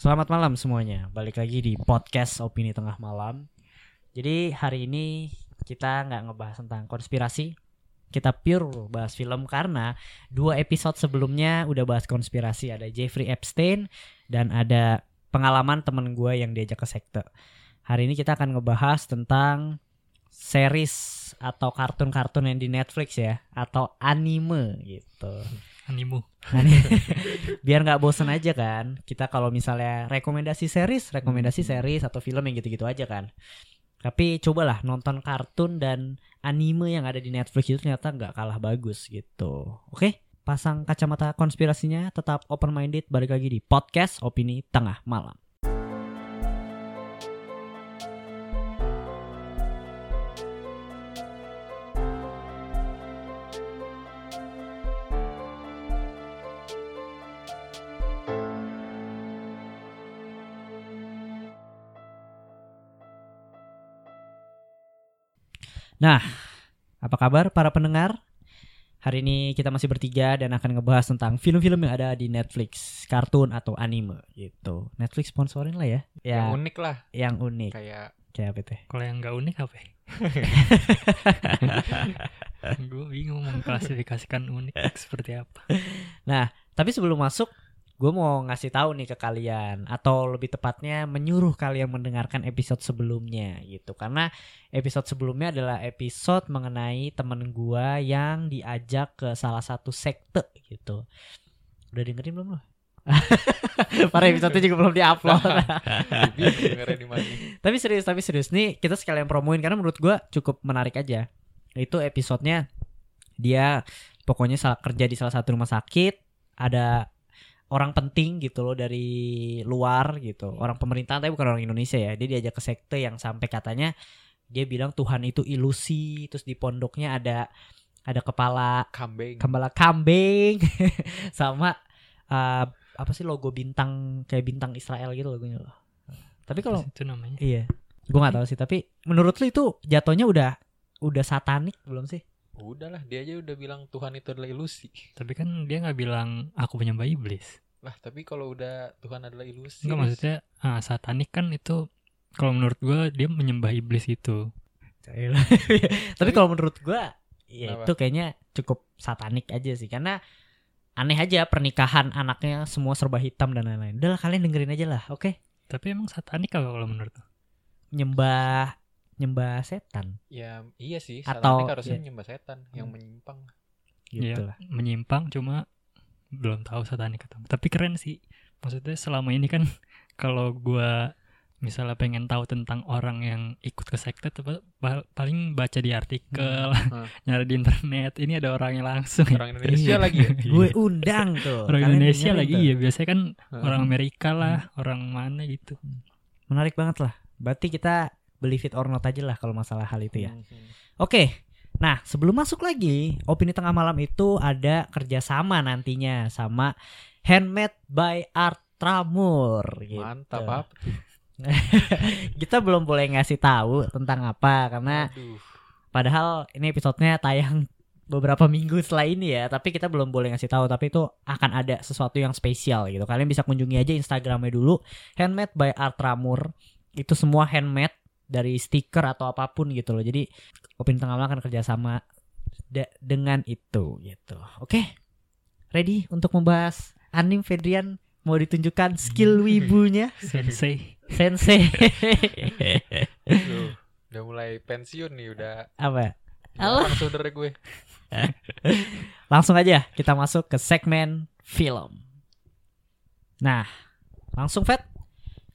Selamat malam semuanya. Balik lagi di podcast Opini Tengah Malam. Jadi hari ini kita nggak ngebahas tentang konspirasi. Kita pure bahas film karena dua episode sebelumnya udah bahas konspirasi. Ada Jeffrey Epstein dan ada pengalaman temen gue yang diajak ke sekte. Hari ini kita akan ngebahas tentang series atau kartun-kartun yang di Netflix ya atau anime gitu. Animu. Nah, biar nggak bosen aja kan. Kita kalau misalnya rekomendasi series rekomendasi series atau film yang gitu-gitu aja kan. Tapi cobalah nonton kartun dan anime yang ada di Netflix itu ternyata nggak kalah bagus gitu. Oke? Pasang kacamata konspirasinya tetap open minded balik lagi di podcast opini tengah malam Nah, apa kabar para pendengar? Hari ini kita masih bertiga dan akan ngebahas tentang film-film yang ada di Netflix, kartun atau anime gitu. Netflix sponsorin lah ya. yang Ya, unik lah yang unik. kayak Kayak apa teh? Kalau yang nggak unik apa? ya? gue bingung mengklasifikasikan unik seperti apa. Tapi sebelum masuk, gue mau ngasih tahu nih ke kalian atau lebih tepatnya menyuruh kalian mendengarkan episode sebelumnya gitu. Karena episode sebelumnya adalah episode mengenai temen gue yang diajak ke salah satu sekte gitu. Udah dengerin belum lo? Para episode juga belum diupload. tapi serius, tapi serius nih kita sekalian promoin karena menurut gua cukup menarik aja. Itu episodenya dia pokoknya kerja di salah satu rumah sakit, ada orang penting gitu loh dari luar gitu, orang pemerintahan tapi bukan orang Indonesia ya. Dia diajak ke sekte yang sampai katanya dia bilang Tuhan itu ilusi, terus di pondoknya ada ada kepala kambing kepala kambing sama uh, apa sih logo bintang kayak bintang Israel gitu logonya loh. Tapi kalau itu namanya. Iya. Gue gak tahu sih, tapi menurut lu itu jatuhnya udah udah satanik belum sih? Udahlah dia aja udah bilang Tuhan itu adalah ilusi Tapi kan dia nggak bilang aku penyembah iblis. lah tapi kalau udah Tuhan adalah ilusi Enggak maksudnya ah, satanik kan itu kalau menurut gue dia menyembah iblis itu. tapi kalau menurut gua ya Kenapa? itu kayaknya cukup satanik aja sih karena aneh aja pernikahan anaknya semua serba hitam dan lain-lain. Udah lah kalian dengerin aja lah, oke? Tapi emang satanik apa kalau menurut lu? Nyembah nyembah setan ya iya sih Atau- satanik harusnya iya. nyembah setan yang Hmm. menyimpang gitu Iya, lah. menyimpang cuma belum tahu satanik atau tapi keren sih maksudnya selama ini kan kalau gua misalnya pengen tahu tentang orang yang ikut ke sekte paling baca di artikel Hmm. nyari di internet ini ada orangnya langsung orang Indonesia Iya. lagi ya Gue undang tuh. orang Kalian Indonesia lagi ya biasanya kan Hmm. orang Amerika lah orang mana gitu Menarik banget lah. Berarti kita believe it or not aja lah kalau masalah hal itu ya. Mhm. Oke. Nah, sebelum masuk lagi, opini tengah malam itu ada kerjasama nantinya sama Handmade by Art Tramur. gitu. mantap apa Kita belum boleh ngasih tahu tentang apa karena Aduh. padahal ini episodenya tayang beberapa minggu setelah ini ya, tapi kita belum boleh ngasih tahu. Tapi itu akan ada sesuatu yang spesial gitu. Kalian bisa kunjungi aja Instagramnya dulu, Handmade by Art Tramur. Itu semua handmade dari stiker atau apa pun gitu loh. Jadi Opini Tengah Malam akan kerjasama de- dengan itu gitu. Oke, ready untuk membahas Anim Fedrian mau ditunjukkan skill wibunya? Sensei. Sensei. Aduh, udah mulai pensiun nih udah. Apa? Jarang saudara gue? Langsung aja kita masuk ke segmen film. Nah, langsung Fat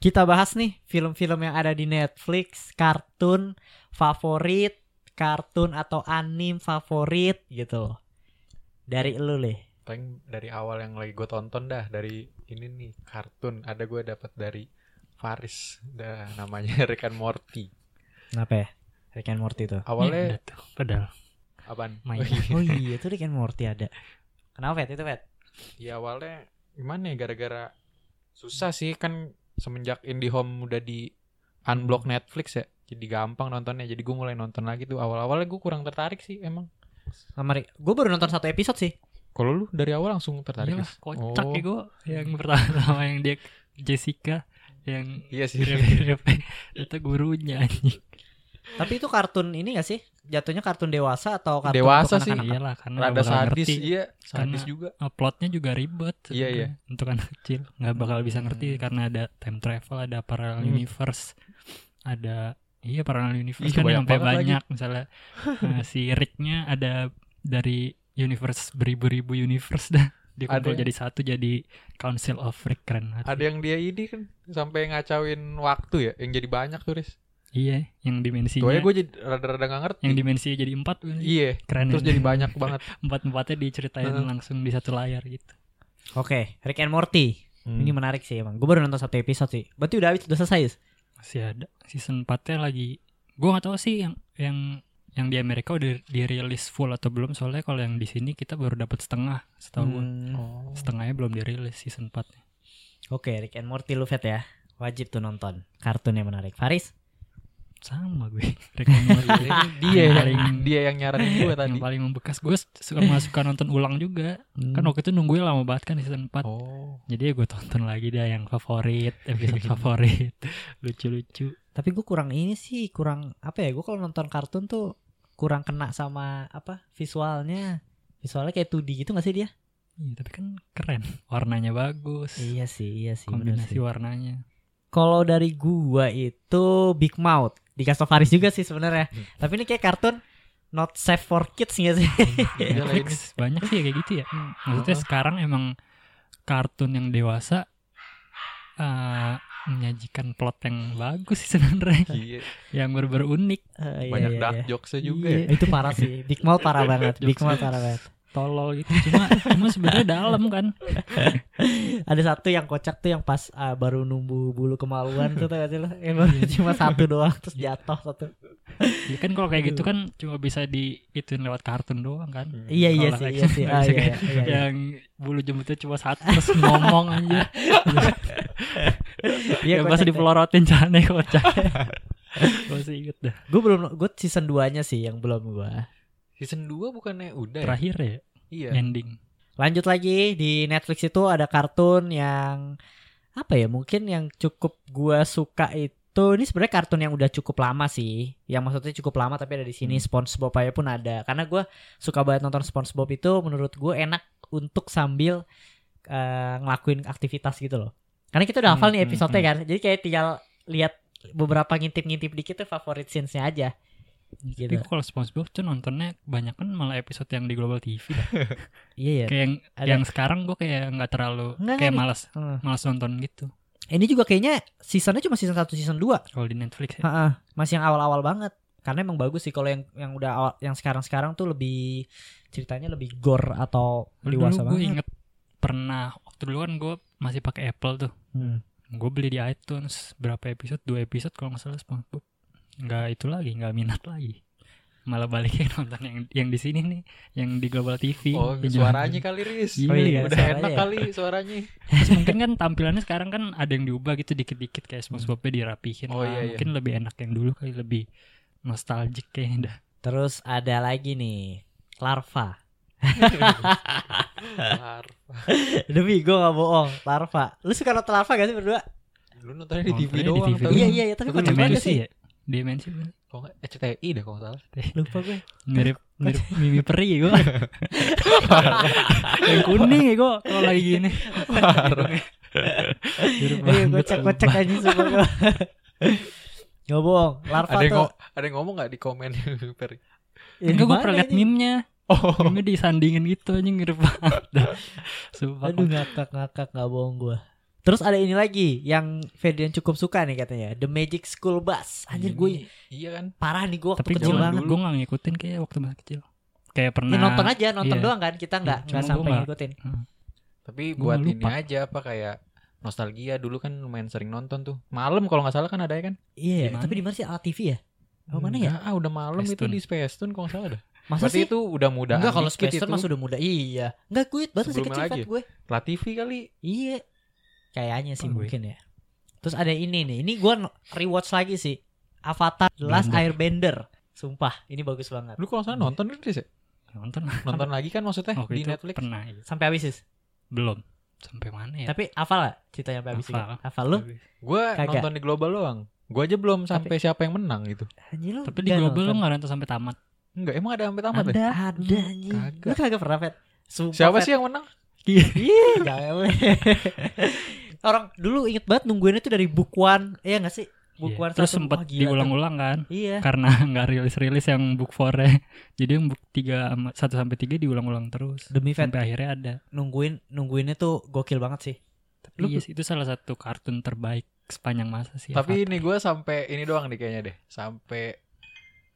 kita bahas nih film-film yang ada di Netflix, kartun favorit, kartun atau anim favorit gitu loh. Dari lu leh. paling dari awal yang lagi gue tonton dah dari ini nih kartun ada gue dapat dari Faris dah namanya Rick and Morty Kenapa ya? Rick and Morty tuh. Ya, awalnya tuh padahal apaan main. Oh, iya. Oh iya, itu Rick and Morty ada. Kenapa Fat? Itu Fat? ya awalnya gimana ya gara-gara susah sih kan semenjak IndiHome udah di unblock Netflix ya jadi gampang nontonnya jadi gue mulai nonton lagi tuh awal-awalnya gue kurang tertarik sih emang Sama. Gue baru nonton satu episode sih. kalau lu dari awal langsung tertarik Iyalah, Riz? kocak Oh. ya gue yang pertama yang dia Jessica yang Iya sih. Itu gurunya anjing. Tapi itu kartun ini gak sih? Jatuhnya kartun dewasa atau kartun Dewasa untuk sih. anak-anak? Iyalah karena Rada nggak bakal sadis, ngerti. iya, sadis Karena- juga. Plotnya juga ribet Iya, iya. untuk anak kecil nggak bakal bisa ngerti Hmm. karena ada time travel ada parallel Hmm. universe ada iya parallel universe Iya, kan banyak sampai lagi. banyak misalnya uh, si Ricknya ada dari universe beribu-ribu universe dah dikumpul Ada- jadi satu jadi Council of Rick keren. Ada yang dia ini kan sampai ngacauin waktu ya, yang jadi banyak tuh, Riz. Iya yang dimensinya Soalnya gue jadi rada-rada gak ngerti. yang dimensinya jadi empat? Iya, keren terus ya. jadi banyak banget. empat empatnya diceritain Heeh. langsung di satu layar gitu Oke, Rick and Morty. Hmm. Ini menarik sih emang. Gue baru nonton satu episode sih. Berarti udah habis, udah selesai. Yus? masih ada season 4 nya lagi gua nggak tahu sih yang yang yang di Amerika udah dirilis full atau belum soalnya kalau yang di sini kita baru dapat setengah setahu gua Hmm. Oh. setengahnya belum dirilis season 4 nya Oke, Rick and Morty lu Fet ya. Wajib tuh nonton. Kartunnya menarik. Faris? Sama gue dia Yang yang paling- dia yang nyaranin gue tadi. yang paling membekas gue suka suka nonton ulang juga kan Hmm. waktu itu nungguin lama banget kan di season 4 Oh. jadi ya gue tonton lagi dah yang favorit episode favorit lucu-lucu Tapi gue kurang ini sih, kurang apa ya? Gue kalau nonton kartun tuh kurang kena sama apa visualnya. Visualnya kayak 2D gitu gak sih dia? iya tapi kan keren warnanya bagus Iya sih, iya sih. kombinasi sih. warnanya Kalau dari gua itu Big Mouth. Dikasih Faris juga sih sebenarnya. Hmm. Tapi ini kayak kartun not safe for kids gak sih? Iya lah ini. Netflix banyak sih kayak gitu ya. Maksudnya Heeh. sekarang emang kartun yang dewasa eh, menyajikan plot yang bagus sih sebenarnya, Iya, yang bener-bener unik. Eh, iya, banyak iya, dark iya. jokesnya juga Iya, ya. Itu parah sih. Big Mouth parah banget. Big Mouth parah banget. Tolol gitu. Cuma cuma sebenarnya dalam kan. Ada satu yang kocak tuh yang pas ah, baru numbuh bulu kemaluan tuh? Yang baru cuma satu doang terus jatuh satu. Ya kan kalau kayak gitu kan cuma bisa di ituin lewat kartun doang kan. Iya iya sih, iya sih. action Ah, iya, iya, iya, iya. Yang bulu jembutnya cuma satu terus ngomong aja. Iya, pas tuh. dipelorotin cane kocak. Masih inget dah. Gue belum gue season 2-nya sih yang belum gua. Season 2 bukannya udah ya? Terakhir ya? Iya. ending. Lanjut lagi di Netflix itu ada kartun yang apa ya mungkin yang cukup gua suka itu ini sebenarnya kartun yang udah cukup lama sih. Yang maksudnya cukup lama tapi ada di sini SpongeBob aja pun ada. Karena gua suka banget nonton SpongeBob itu menurut gue enak untuk sambil eh, ngelakuin aktivitas gitu loh. Karena kita udah hafal Hmm, nih hmm, episode kan jadi kayak tinggal lihat beberapa ngintip-ngintip dikit tuh favorit scenes-nya aja gitu Tapi kalau SpongeBob tuh nontonnya banyak kan malah episode yang di Global TV. iya ya kayak yang Ada. yang sekarang gue kayak nggak terlalu Nggak, kayak malas Hmm. malas nonton gitu. ini juga kayaknya seasonnya cuma season 1 season 2 Kalau di Netflix ya. Heeh, masih yang awal-awal banget. Karena emang bagus sih kalau yang yang udah awal, yang sekarang-sekarang tuh lebih ceritanya lebih gore atau dewasa gue banget. inget pernah waktu dulu kan gue masih pakai Apple tuh. Hmm. Gue beli di iTunes berapa episode? Dua episode kalau nggak salah SpongeBob. Nggak itu lagi, nggak minat lagi. Malah baliknya nonton yang yang di sini nih, yang di Global TV. Oh, suaranya kali Riz. Oh iya, Udah enak ya. kali suaranya. Terus mungkin kan tampilannya sekarang kan ada yang diubah gitu dikit-dikit kayak SpongeBobnya dirapihin. Oh, iya, iya. Mungkin lebih enak yang dulu kali lebih nostalgic kayaknya dah. Terus ada lagi nih, larva. Larva. Demi gue gak bohong, larva. Lu suka nonton larva gak sih berdua? Lu nontonnya di TV di doang. TV doang. Iya iya iya, tapi banget Dimensi sih. ya? Dimensi bener. Kok SCTI dah kalau salah. Lupa gue. mirip mirip mimi peri gue yang kuning ya gue kalau lagi gini mirip Iya, banget kocak-kocak sumpah. aja sumpah gue. Gak bohong, larva Ada yang, tuh. ngo- ada yang ngomong nggak di komen Peri? Ya, enggak gue pernah liat ini? meme-nya Oh, meme disandingin gitu aja mirip banget Aduh ngakak-ngakak gak bohong gue Terus ada ini lagi yang Ferdian cukup suka nih katanya The Magic School Bus Anjir gue Ini- Iya kan? parah nih gue waktu tapi gue kecil banget gue gak ngikutin kayak waktu masih kecil kayak pernah Ya, nonton aja nonton iya. doang kan kita nggak Iya, nggak sampai gua nggak- ngikutin Tapi Gua buat lupa. ini aja apa kayak nostalgia dulu kan lumayan sering nonton tuh. Malam kalau nggak salah kan ada ya kan? Iya Di mana? tapi di mana sih Ala TV ya Oh mana ya Ah, udah malam itu di Space Tune kalau nggak salah dah. Masa Berarti sih itu udah muda Enggak kalau Space Tune itu. mas udah muda Iya Enggak gue baru masih kecil gue La TV kali. Iya Kayaknya sih Oh, gue. mungkin ya Terus ada ini nih Ini gue rewatch lagi sih Avatar The Last Blender. Airbender Sumpah ini bagus banget Lu kalau salah nonton Riz ya? nonton Nonton lagi kan maksudnya waktu di Netflix. pernah iya. Sampai habis Sis? belum sampai mana ya Tapi hafal gak ceritanya sampai habis? Hafal. Hafal lu? Gue nonton di global doang. Gue aja belum sampai siapa yang menang gitu. Anjir lu. tapi di global lu nggak nonton sampai tamat Enggak, emang ada sampai tamat ya? ada Ada anjing. Kagak. Lu kagak pernah, Fet? Sumpah, Siapa Fet. sih yang menang? Iya, jangan. Orang dulu inget banget nungguinnya tuh dari book one, iya gak sih? Book Iya. one terus satu. gila tuh. diulang-ulang kan Iya. karena nggak rilis-rilis yang book 4 nya jadi yang book 3 sama 1 sampai 3 diulang-ulang terus Demi Fet sampai akhirnya ada nungguin nungguinnya tuh gokil banget sih. Lu- Iya sih, itu salah satu kartun terbaik sepanjang masa sih Tapi Avatar. ini gue sampai ini doang nih kayaknya deh. Sampai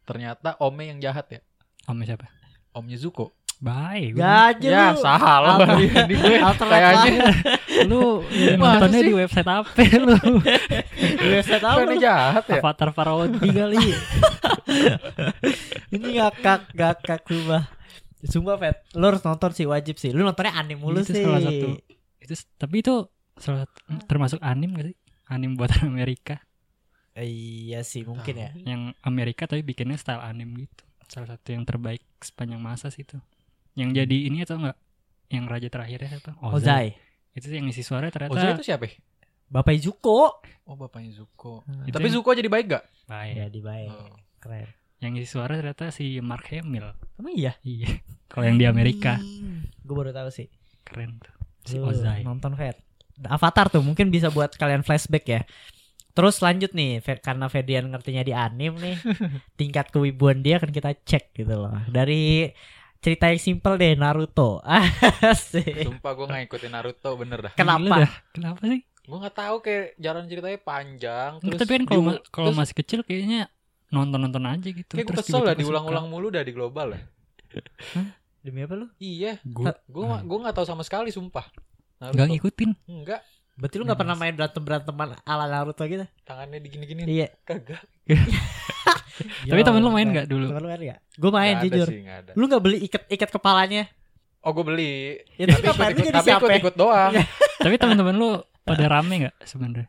ternyata omnya yang jahat ya. Om siapa Omnya Zuko. baik gua- Gajah ya lu. salah Alter- kayaknya lu ya, nontonnya di website apa lu Biasa tahu bukannya lu. jahat ya. Avatar Parodi kali Ini ngakak ngakak sumpah. Sumpah Fet, lu harus nonton sih wajib sih. Lu nontonnya anime mulu Itu sih. salah satu. itu tapi itu salah satu- termasuk anim gak sih anim buatan Amerika Iya sih mungkin ya. yang Amerika tapi bikinnya style anim gitu salah satu yang terbaik sepanjang masa sih itu yang jadi ini atau enggak yang raja terakhirnya siapa Ozai, itu yang isi suara ternyata Ozai itu siapa? Bapak Zuko. Oh bapaknya Zuko. Itu Tapi yang- Zuko jadi baik gak? baik Ya dibaik. Oh. Keren. yang isi suara ternyata si Mark Hamill Emang iya? iya kalau yang di Amerika Gue baru tahu sih. keren tuh si Tuh, Ozai Nonton Fet. Avatar tuh mungkin bisa buat kalian flashback ya. Terus lanjut nih, karena Ferdian ngertinya di anim nih, tingkat kewibuan dia akan kita cek gitu loh. Dari cerita yang simple deh Naruto. Asik. Sumpah gue gak ngikutin Naruto bener dah. Kenapa? dah. kenapa sih Gue gak tahu kayak jalan ceritanya panjang. Terus tapi kan kalau ma- kalau terus masih kecil kayaknya nonton nonton aja gitu Kayak gue Terus kesel lah diulang-ulang mulu dah di global ya. Demi apa lu? Iya, gue gua gue gak tahu sama sekali sumpah. Naruto. nggak ngikutin Enggak, Berarti lu gak pernah main berantem-beranteman ala Naruto gitu? tangannya digini-gini. Iya. Kagak. tapi temen lu main nggak dulu Temen lu main gak? Gue main ada jujur. sih, ada. Lu gak beli ikat-ikat kepalanya? Oh gue beli. Itu tapi? Lu ikut, jadi tapi siapa? ikut, ikut doang. tapi teman-teman lu pada rame nggak sebenarnya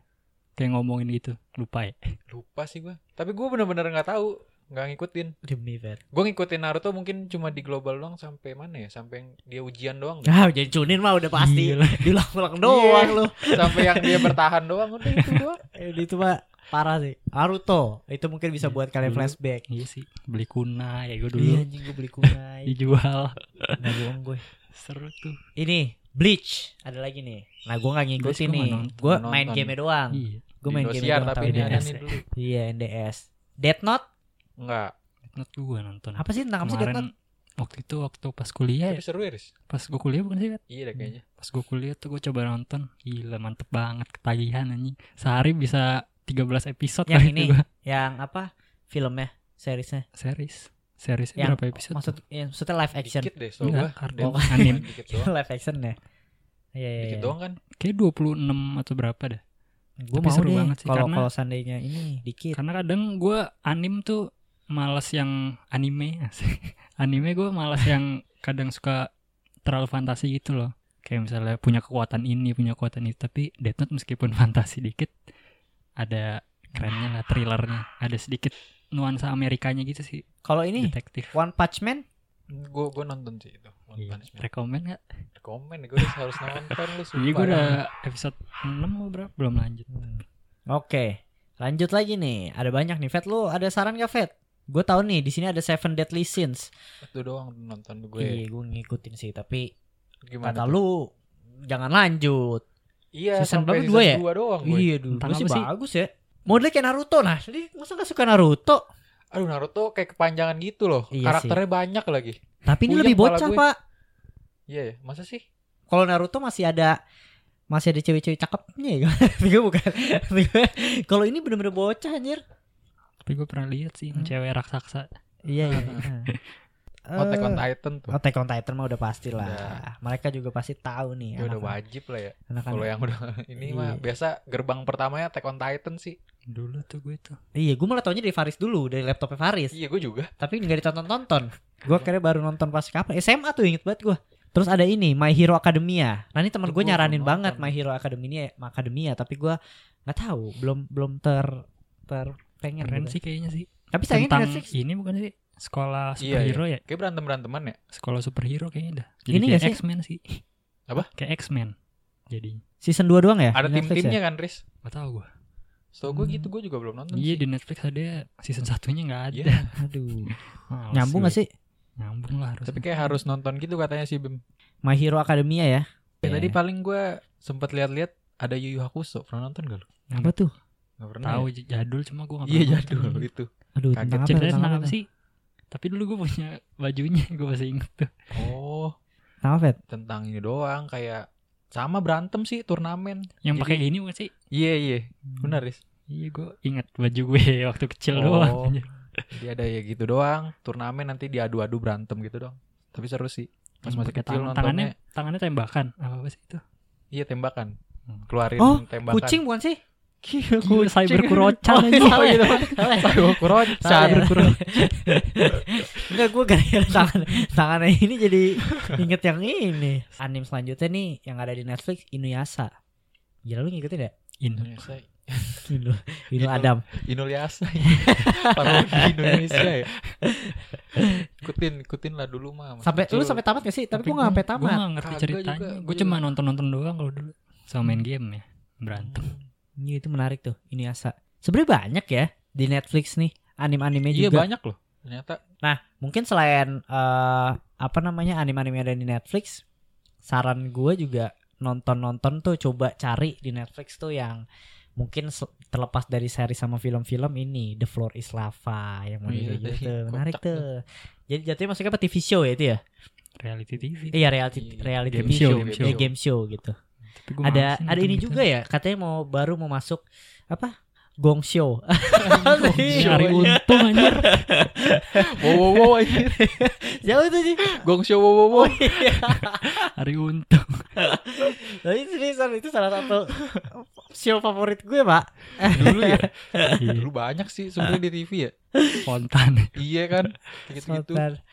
kayak ngomongin gitu lupa ya Lupa sih gue. Tapi gue bener-bener nggak tahu, nggak ngikutin. Demi Fer. Gue ngikutin Naruto mungkin cuma di global doang sampai mana ya? Sampai dia ujian doang. Ah, jadi cunin mah udah pasti. Diulang-ulang doang Iya. lu. sampai yang dia bertahan doang udah itu doang. Eh, Itu mah parah sih. Naruto itu mungkin bisa Iya, buat kalian dulu. flashback. iya sih beli kuna ya gue dulu Iya anjing gue beli kunai. dijual Nggak bohong gue. seru tuh Ini Bleach ada lagi nih. Nah gue nggak ngikutin nih. Gue main game doang. iya Gue main game doang tapi ini ada nih dulu. Iya NDS. Death Note Enggak. not gue nonton apa sih tentang apa sih Death Note? waktu itu waktu pas kuliah ya Tapi seru ya, Riz? pas gue kuliah bukan sih Kat? Iya deh kayaknya. pas gue kuliah tuh gue coba nonton gila mantep banget ketagihan anjing sehari bisa 13 episode Yang kali ini. gua. Yang apa? Filmnya, seriesnya. series series Yang berapa episode Maksud, ya, maksudnya live action. Dikit deh, so Enggak, gue. kartun. Oh, Anim. Dikit doang. live action ya. Iya iya. Dikit iya. doang kan? kayak 26 atau berapa dah Gue Tapi mau seru deh banget sih, kalau karena- kalau seandainya ini dikit. karena kadang gue anim tuh malas yang anime anime gue malas yang kadang suka terlalu fantasi gitu loh kayak misalnya punya kekuatan ini punya kekuatan itu tapi Death Note meskipun fantasi dikit ada kerennya lah thrillernya ada sedikit nuansa Amerikanya gitu sih Kalau ini detektif One Punch Man Gue gue nonton sih itu. One Iya. Punch Man. rekomen gak? Komen gue harus nonton lu sumpah. Iya gue udah episode 6 mau berapa belum lanjut Hmm. Oke, lanjut lagi nih. Ada banyak nih. Fet, lu ada saran gak Fet? Gue tahu nih di sini ada Seven Deadly Sins. Itu doang nonton gue. Iya, gue ngikutin sih. Tapi Gimana? kata tuh? lu jangan lanjut. Iya, season sampai berapa? Dua ya? dua doang gue. Iya dulu sih sih? bagus ya. Modelnya kayak Naruto nah. Jadi masa gak suka Naruto? Aduh Naruto kayak kepanjangan gitu loh. Iya Karakternya banyak lagi. Tapi ini Puyeng lebih bocah gue. pak. Iya ya, masa sih? Kalau Naruto masih ada masih ada cewek-cewek cakepnya ya. Tapi gue bukan. Kalau ini bener-bener bocah anjir. tapi gue pernah lihat sih Hmm. cewek raksasa Iya iya. Attack on Eh, Titan tuh. Attack on Titan mah udah pasti lah. Udah. Mereka juga pasti tahu nih. Ya udah wajib lah ya. Kalau yang udah ini mah Iya. biasa gerbang pertamanya Attack on Titan sih. dulu tuh gue tuh Iya, gue malah taunya dari Faris dulu, dari laptopnya Faris. Iya gue juga. Tapi nggak ditonton-tonton. Gue kira baru nonton pas kapan? SMA tuh inget banget gue. Terus ada ini My Hero Academia. Nah ini teman gue nyaranin banget. My Hero Academia, Academia. Tapi gue nggak tahu, belum belum ter ter pengen. keren gitu. sih kayaknya sih Tapi sayangnya Netflix. ini bukan sih sekolah Iya, superhero ya Kayak berantem beranteman ya. sekolah superhero kayaknya dah jadi Ini kayak sih? X-Men sih Apa? kayak X-Men jadi Season 2 doang ya? Ada di Netflix tim-timnya ya? kan, Riz? gak tau gue Setahu gue Hmm. gitu, gue juga belum nonton iya sih. di Netflix ada season satunya nggak ada Iya. Aduh. Males Nyambung gak sih? nyambung lah harus Tapi kayak harus nonton gitu katanya sih, Bim. My Hero Academia ya? Ya, tadi Iya. paling gue sempet lihat-lihat ada Yu Yu Hakusho. Pernah nonton gak lu? Apa tuh? Gak pernah tahu ya? jadul cuma gue nggak Iya pernah jadul nonton. itu. Aduh, Kaget. tentang apa sih tapi dulu gue punya bajunya gue masih inget tuh Oh, apa, Fet? tentang ini doang kayak sama berantem sih turnamen. yang pakai gini bukan sih Iya, iya. Benar, Riz. iya gue inget baju gue waktu kecil Oh. doang Jadi ada ya gitu doang, turnamen nanti diadu-adu berantem gitu doang. Tapi seru sih. Pas masih kecil tangan- nontonnya, tangannya tangannya tembakan apa apa sih itu iya tembakan. Hmm. Keluarin Oh, tembakan. Kucing bukan sih? Gila, Gila, cyber kurocan Oh, aja. salah ya. gitu. Salah ya? Cyber kurocan. Salah ya? Enggak, gue gara-gara tangan, tangannya ini jadi inget yang ini. Anim selanjutnya nih yang ada di Netflix Inuyasha. Gila lu ngikutin ya? In. Indonesia. Inu, Inu Inu. Adam. Indonesia. Parodi Indonesia ya. Ikutin, ikutin lah dulu mah. Sampai lu sampai tamat gak sih? Tapi, gue gak sampai Gue tamat. gak ngerti ceritanya Gue gua cuma nonton-nonton doang kalau dulu Sama main game ya Berantem Ini itu menarik tuh Inuyasha. Sebenarnya banyak ya di Netflix nih anim-anime Iya juga. banyak loh. Ternyata Nah, mungkin selain eh, apa namanya anime-anime yang ada di Netflix, saran gue juga nonton-nonton tuh coba cari di Netflix tuh yang mungkin terlepas dari seri sama film-film ini The Floor is Lava yang Oh iya, model gitu menarik tuh. Jadi jatuhnya maksudnya apa TV show ya itu ya? Reality TV Iya reality Iya, reality game TV show, show, game Eh, show. game show gitu. Tapi gua ada ada ini gitu. juga ya katanya mau baru mau masuk apa? Gong Show. Hari iya. untung anjir wow wow wow anjir. Jauh itu sih. Gong show wow wow wow. Oh, iya. Hari untung Tapi seriusan itu salah satu show favorit gue, Pak. Dulu ya. Iya, Dulu banyak sih sebenarnya di TV ya. Spontan Iya kan. Gitu. Spontan.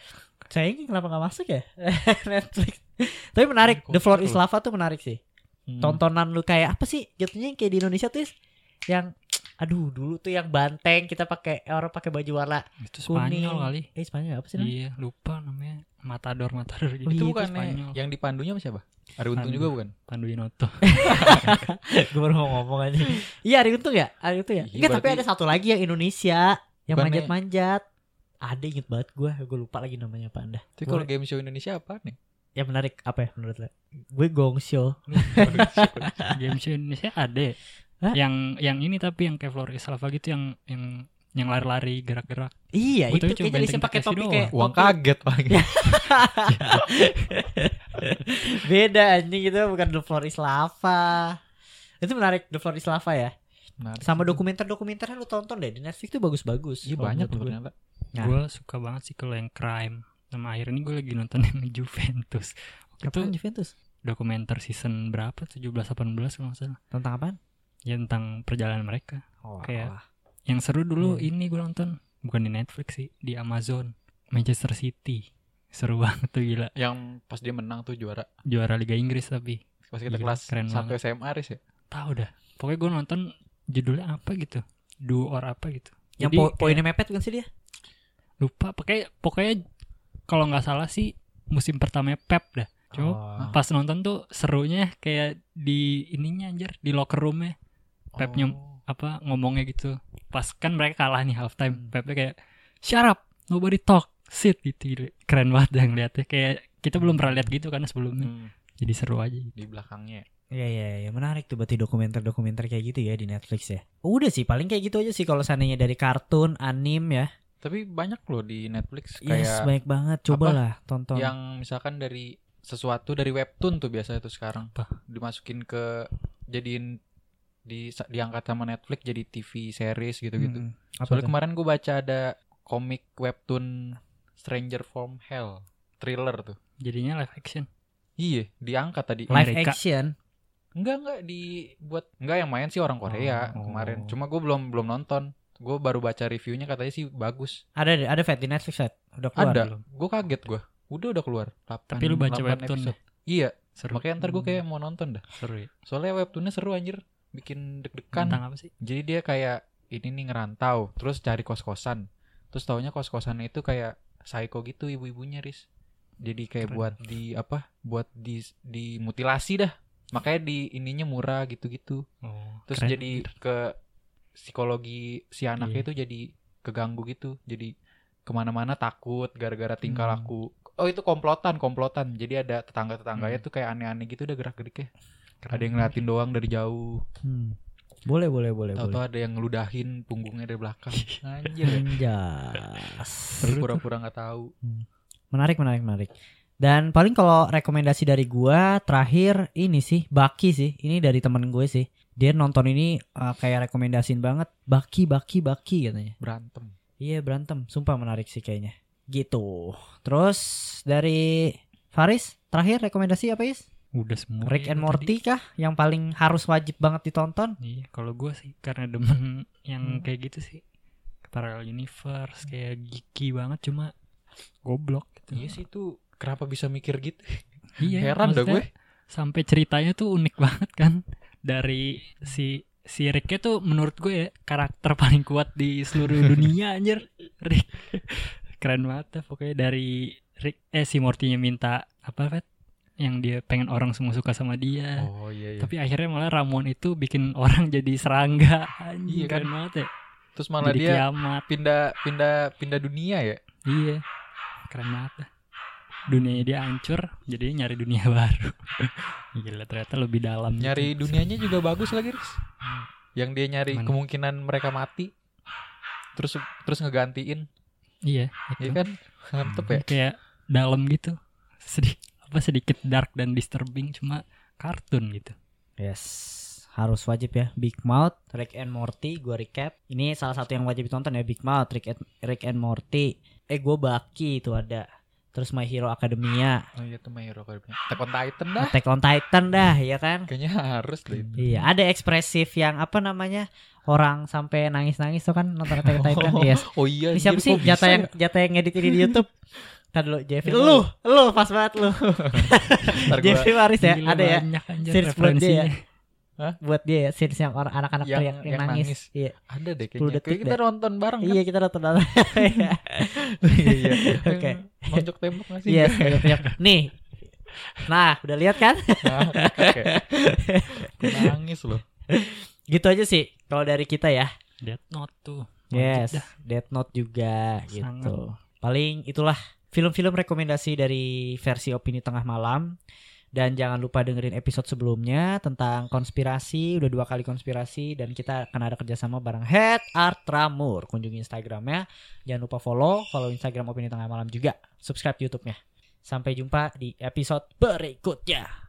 Sayangnya kenapa gak masuk ya Netflix. Tapi menarik, The Floor is. Lava tuh menarik sih. Hmm. Tontonan lu kayak apa sih? Jatuhnya kayak di Indonesia tuh yang aduh dulu tuh yang banteng kita pakai orang pakai baju warna Itu kuning. Spanyol kali Eh Spanyol apa sih? namanya? Iya lupa namanya Matador Matador gitu Oh, iya, Itu itu bukan Spanyol. yang dipandunya sama siapa? Ari Untung Pandu. juga bukan? Pandu Inoto gue baru mau ngomong aja. Iya, Ari Untung ya? Ari Untung ya? Iya, Enggak, tapi ada satu lagi yang Indonesia yang manjat-manjat. Ada inget banget gue, gue lupa lagi namanya apa anda. Tapi kalau game show Indonesia apa nih? Yang menarik apa ya menurut lo? Gue Gong Show. Game show Indonesia ada ya? Hah? Yang yang ini tapi yang kayak Floris Lava gitu yang yang yang lari-lari gerak-gerak Iya, Gua itu kayaknya Benteng pakai topi kayak Uang kaget paling. Beda anjing itu bukan The Floor is Lava. Itu menarik The Floor is Lava ya. Menarik Sama sih. dokumentar-dokumenternya lu tonton deh di Netflix tuh bagus-bagus. Iya banyak loh gue. ternyata. Nah. Gue suka banget sih kalau yang crime Sama akhir ini gue lagi nonton yang Juventus Itu Juventus? dokumenter season berapa 17-18 kalau nggak salah Tentang apaan? Ya tentang perjalanan mereka Oh, Kayak- alah. Yang seru dulu Hmm. ini gue nonton Bukan di Netflix sih Di Amazon Manchester City Seru banget tuh gila Yang pas dia menang tuh juara. Juara Liga Inggris tapi Pas kita Gila, kelas keren 1 SMA Riz ya. Tahu dah Pokoknya gue nonton Judulnya apa gitu Do or apa gitu Yang Jadi po- kayak- poinnya mepet bukan sih dia? lupa pokoknya pokoknya kalau nggak salah sih musim pertamanya Pep dah cuma Oh. pas nonton tuh serunya kayak di ininya anjir di locker roomnya Pep Oh. apa ngomongnya gitu pas kan mereka kalah nih Hmm. halftime Pepnya kayak shut up nobody talk sit gitu keren banget dah ngeliatnya kayak kita belum pernah lihat gitu kan sebelumnya Hmm, jadi seru aja gitu. di belakangnya. Iya iya iya menarik tuh berarti dokumenter-dokumenter kayak gitu ya di Netflix ya. Udah sih paling kayak gitu aja sih kalau seandainya dari kartun, anim ya. Tapi banyak loh di Netflix Yes, kayak banyak banget. Cobalah tonton. yang misalkan dari sesuatu dari webtoon tuh biasanya tuh sekarang Apa? dimasukin ke jadiin di diangkat sama Netflix jadi TV series gitu-gitu. Apa Soalnya tuh? kemarin gue baca ada komik webtoon Stranger from Hell thriller tuh. jadinya live action Iya, diangkat tadi. live Amerika. action. Enggak enggak dibuat enggak yang main sih orang Korea Oh. kemarin. Cuma gue belum belum nonton. Gue baru baca reviewnya katanya sih bagus. Ada deh, ada Fat di Netflix Fat. Udah keluar. ada. belum? Gue kaget gue. Udah udah keluar. 8, tapi lu baca webtoon deh Iya, seru makanya ntar gue kayak mau nonton dah. seru ya Soalnya webtoonnya seru anjir. Bikin deg-degan. tentang apa sih Jadi dia kayak ini nih ngerantau, terus cari kos-kosan. Terus taunya kos-kosannya itu kayak psycho gitu ibu-ibunya, Riz. Jadi kayak Keren. buat di apa? Buat di dimutilasi dah makanya di ininya murah gitu-gitu Oh, terus keren. jadi ke psikologi si anaknya Iya. itu jadi keganggu gitu jadi ke mana-mana takut gara-gara tingkah Hmm. laku oh itu komplotan komplotan jadi ada tetangga-tetangganya Hmm. tuh kayak aneh-aneh gitu udah gerak-geriknya ada yang ngeliatin doang dari jauh Hmm. Boleh, boleh, boleh, Tahu-tahu boleh. ada yang ngeludahin punggungnya dari belakang anjir Anjas. Pura-pura nggak tahu Menarik, menarik, menarik. Dan paling kalau rekomendasi dari gua terakhir ini sih Baki sih. Ini dari temen gue sih. Dia nonton ini uh, kayak rekomendasiin banget Baki, Baki, Baki katanya. berantem Iya berantem, sumpah menarik sih kayaknya. Gitu. Terus dari Faris terakhir rekomendasi apa Is? Udah semua. Rick and tadi. Morty kah? Yang paling harus wajib banget ditonton? Iya, kalau gue sih karena demen yang Hmm. kayak gitu sih. Parallel universe kayak geeky banget cuma goblok gitu. iya sih tuh kenapa bisa mikir gitu Iya, heran dah gue Sampai ceritanya tuh unik banget kan dari si si Ricknya tuh menurut gue ya karakter paling kuat di seluruh dunia anjir. Rick keren banget dah pokoknya dari Rick eh si Mortinya minta apa Fet? Yang dia pengen orang semua suka sama dia. oh iya iya Tapi akhirnya malah Ramon itu bikin orang jadi serangga. Anjing, Iya kan? keren banget ya. terus malah jadi dia kiamat. pindah pindah pindah dunia ya Iya. Keren banget. Dunianya dia hancur, jadi nyari dunia baru. Gila ternyata lebih dalam. gitu. nyari dunianya juga bagus lagi Riz yang dia nyari Mana? kemungkinan mereka mati terus terus ngegantiin Iya, ya itu. kan mantep ya Kayak dalam gitu. Sedikit apa sedikit dark dan disturbing cuma kartun gitu. Yes, harus wajib ya. Big Mouth, Rick and Morty, gue recap. Ini salah satu yang wajib ditonton ya Big Mouth, Rick and, Rick and Morty. Eh gue Baki itu ada. Terus My Hero Academia, oh iya tuh My Hero Academia Attack on Titan dah Attack on Titan dah, ya kan? kayaknya harus deh itu Iya, ada ekspresif yang apa namanya orang sampai nangis-nangis tuh kan nonton Attack on Titan. Yes. oh iya Ini siapa sih jatah yang ya? jatah yang ngedit ini di YouTube? Kan dulu Jeffrey. Lu, lu pas banget lu. Jeffrey Waris ya, Gila, ada ya. Buat dia ya. Referensinya. Buat dia ya, scenes yang orang anak-anak Yang- yang, yang, nangis. nangis. Iya. ada deh 10 kayaknya Kayak kita deh. nonton bareng kan Iya, kita nonton dalam. iya iya Oke. Monjok tembok nggak sih Yes, banyak. Nih. Nah, udah lihat kan? Nah. Gua nangis loh Gitu aja sih kalau dari kita ya. Death Note tuh. Yes, dah. Death Note juga Sangat. gitu. Paling itulah film-film rekomendasi dari versi opini tengah malam. Dan jangan lupa dengerin episode sebelumnya tentang konspirasi, udah dua kali konspirasi dan kita akan ada kerjasama bareng Head Art Ramur. Kunjungi Instagramnya, jangan lupa follow, follow Instagram opini tengah malam juga, subscribe YouTube-nya. Sampai jumpa di episode berikutnya.